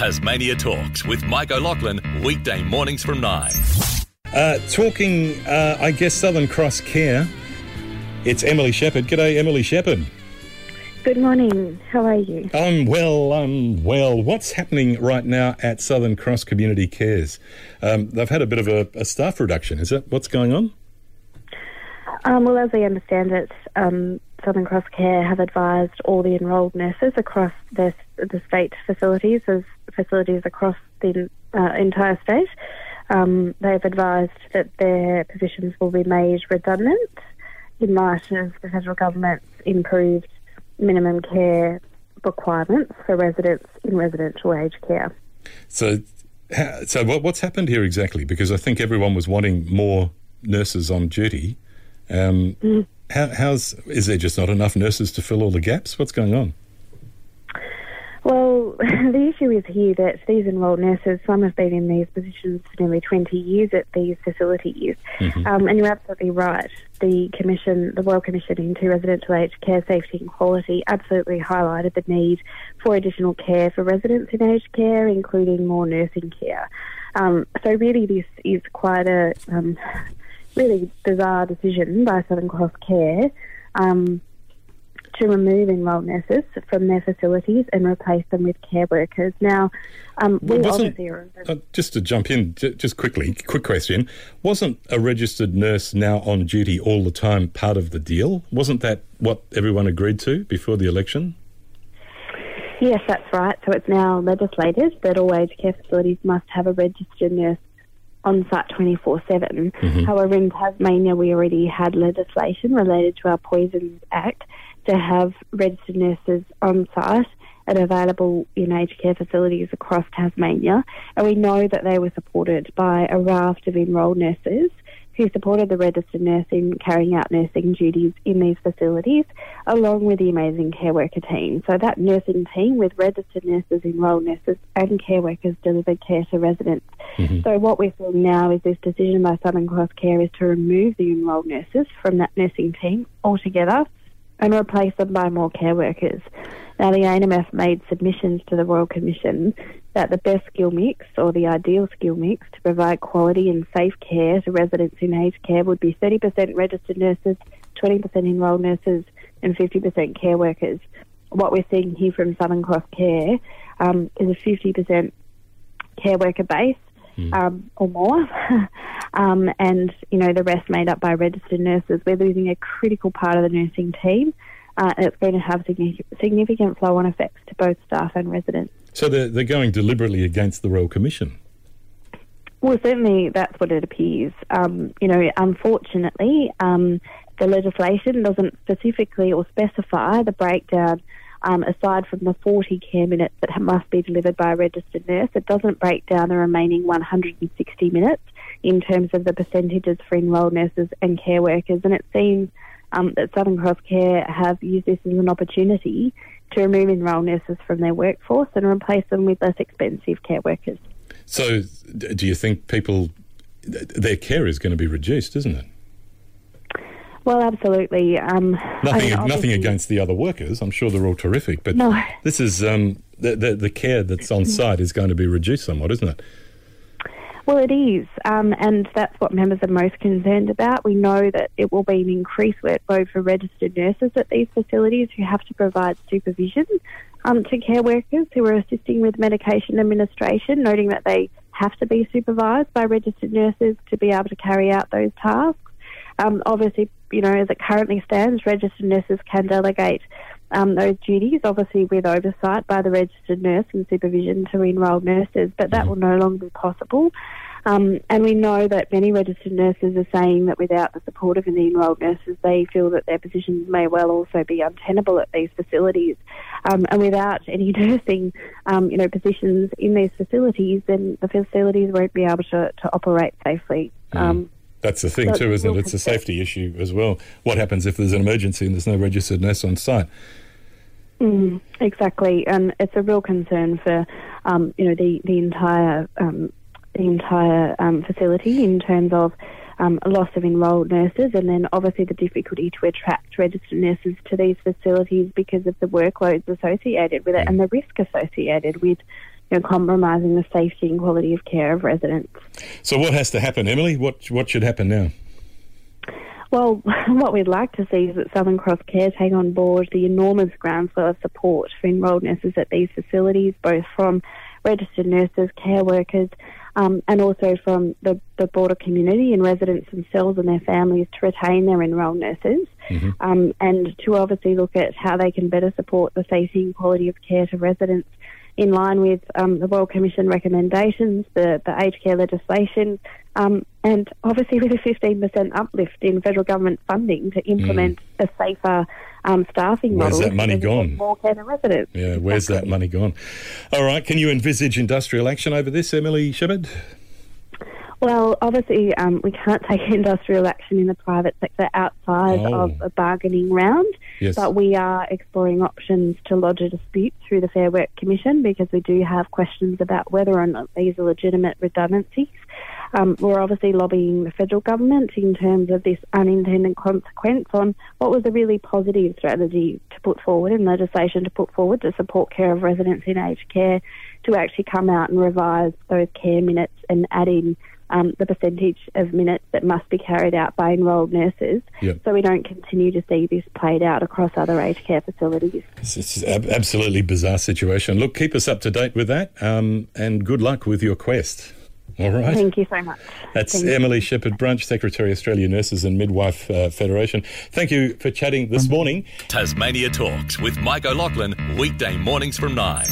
Tasmania Talks with Mike O'Loughlin, weekday mornings from 9. Uh, talking, uh, I guess, Southern Cross Care. It's Emily Shepherd. G'day, Emily Shepherd. Good morning. How are you? I'm well, I'm well. What's happening right now at Southern Cross Community Cares? Um, they've had a bit of a, a staff reduction, is it? What's going on? Um, well, as I understand it, um, Southern Cross Care have advised all the enrolled nurses across the, the state facilities, as facilities across the uh, entire state. Um, they've advised that their positions will be made redundant in light of the federal government's improved minimum care requirements for residents in residential aged care. So, so what's happened here exactly? Because I think everyone was wanting more nurses on duty. Um, mm. How, how's is there just not enough nurses to fill all the gaps? What's going on? Well, the issue is here that these enrolled nurses, some have been in these positions for nearly 20 years at these facilities. Mm-hmm. Um, and you're absolutely right. The Commission, the Royal Commission into Residential Aged Care Safety and Quality, absolutely highlighted the need for additional care for residents in aged care, including more nursing care. Um, so, really, this is quite a um, really bizarre decision by Southern Cross Care. Um, to remove enrolled nurses from their facilities and replace them with care workers. Now, um, we are. Uh, just to jump in, j- just quickly, quick question: Wasn't a registered nurse now on duty all the time part of the deal? Wasn't that what everyone agreed to before the election? Yes, that's right. So it's now legislated that all aged care facilities must have a registered nurse on site 24 7. Mm-hmm. However, in Tasmania, we already had legislation related to our Poisons Act to have registered nurses on site and available in aged care facilities across Tasmania. And we know that they were supported by a raft of enrolled nurses who supported the registered nurse in carrying out nursing duties in these facilities, along with the amazing care worker team. So that nursing team with registered nurses, enrolled nurses, and care workers delivered care to residents. Mm-hmm. So what we're seeing now is this decision by Southern Cross Care is to remove the enrolled nurses from that nursing team altogether and replace them by more care workers. Now, the ANMF made submissions to the Royal Commission that the best skill mix or the ideal skill mix to provide quality and safe care to residents in aged care would be 30% registered nurses, 20% enrolled nurses, and 50% care workers. What we're seeing here from Southern Cross Care um, is a 50% care worker base mm. um, or more, um, and you know the rest made up by registered nurses. We're losing a critical part of the nursing team, uh, and it's going to have significant flow-on effects to both staff and residents. So they're, they're going deliberately against the Royal Commission. Well, certainly that's what it appears. Um, you know, unfortunately, um, the legislation doesn't specifically or specify the breakdown um, aside from the 40 care minutes that must be delivered by a registered nurse, it doesn't break down the remaining 160 minutes in terms of the percentages for enrolled nurses and care workers. And it seems um, that Southern Cross Care have used this as an opportunity to remove enrolled nurses from their workforce and replace them with less expensive care workers. So, do you think people, their care is going to be reduced, isn't it? Well, absolutely. Um, nothing, I mean, nothing against the other workers. I'm sure they're all terrific, but no. this is um, the, the, the care that's on site is going to be reduced somewhat, isn't it? Well, it is, um, and that's what members are most concerned about. We know that it will be an increased workload for registered nurses at these facilities who have to provide supervision um, to care workers who are assisting with medication administration, noting that they have to be supervised by registered nurses to be able to carry out those tasks. Um, obviously, you know, as it currently stands, registered nurses can delegate um, those duties, obviously with oversight by the registered nurse and supervision to enrolled nurses, but that will no longer be possible. Um, and we know that many registered nurses are saying that without the support of the enrolled nurses, they feel that their positions may well also be untenable at these facilities. Um, and without any nursing, um, you know, positions in these facilities, then the facilities won't be able to, to operate safely. Mm. That's the thing, too, isn't it? It's a safety issue as well. What happens if there's an emergency and there's no registered nurse on site? Mm, exactly, and it's a real concern for um, you know the the entire um, the entire um, facility in terms of um, loss of enrolled nurses, and then obviously the difficulty to attract registered nurses to these facilities because of the workloads associated with it mm. and the risk associated with you know, compromising the safety and quality of care of residents. So, what has to happen, Emily? What what should happen now? Well, what we'd like to see is that Southern Cross Care take on board the enormous groundswell of support for enrolled nurses at these facilities, both from registered nurses, care workers, um, and also from the, the broader community and residents themselves and their families to retain their enrolled nurses mm-hmm. um, and to obviously look at how they can better support the safety and quality of care to residents in line with um, the Royal Commission recommendations, the, the aged care legislation, um, and obviously with a 15% uplift in federal government funding to implement mm. a safer um, staffing where's model. Where's that money gone? More care to residents. Yeah, where's exactly. that money gone? All right, can you envisage industrial action over this, Emily Shepherd? Well, obviously, um, we can't take industrial action in the private sector outside oh. of a bargaining round, yes. but we are exploring options to lodge a dispute through the Fair Work Commission because we do have questions about whether or not these are legitimate redundancies. Um, we're obviously lobbying the federal government in terms of this unintended consequence on what was a really positive strategy to put forward and legislation to put forward to support care of residents in aged care to actually come out and revise those care minutes and add in um, the percentage of minutes that must be carried out by enrolled nurses yep. so we don't continue to see this played out across other aged care facilities. It's, an absolutely bizarre situation. Look, keep us up to date with that um, and good luck with your quest. All right. Thank you so much. That's Thank Emily you. Shepherd Brunch, Secretary, Australia Nurses and Midwife uh, Federation. Thank you for chatting this morning. Tasmania Talks with Mike O'Loughlin, weekday mornings from 9.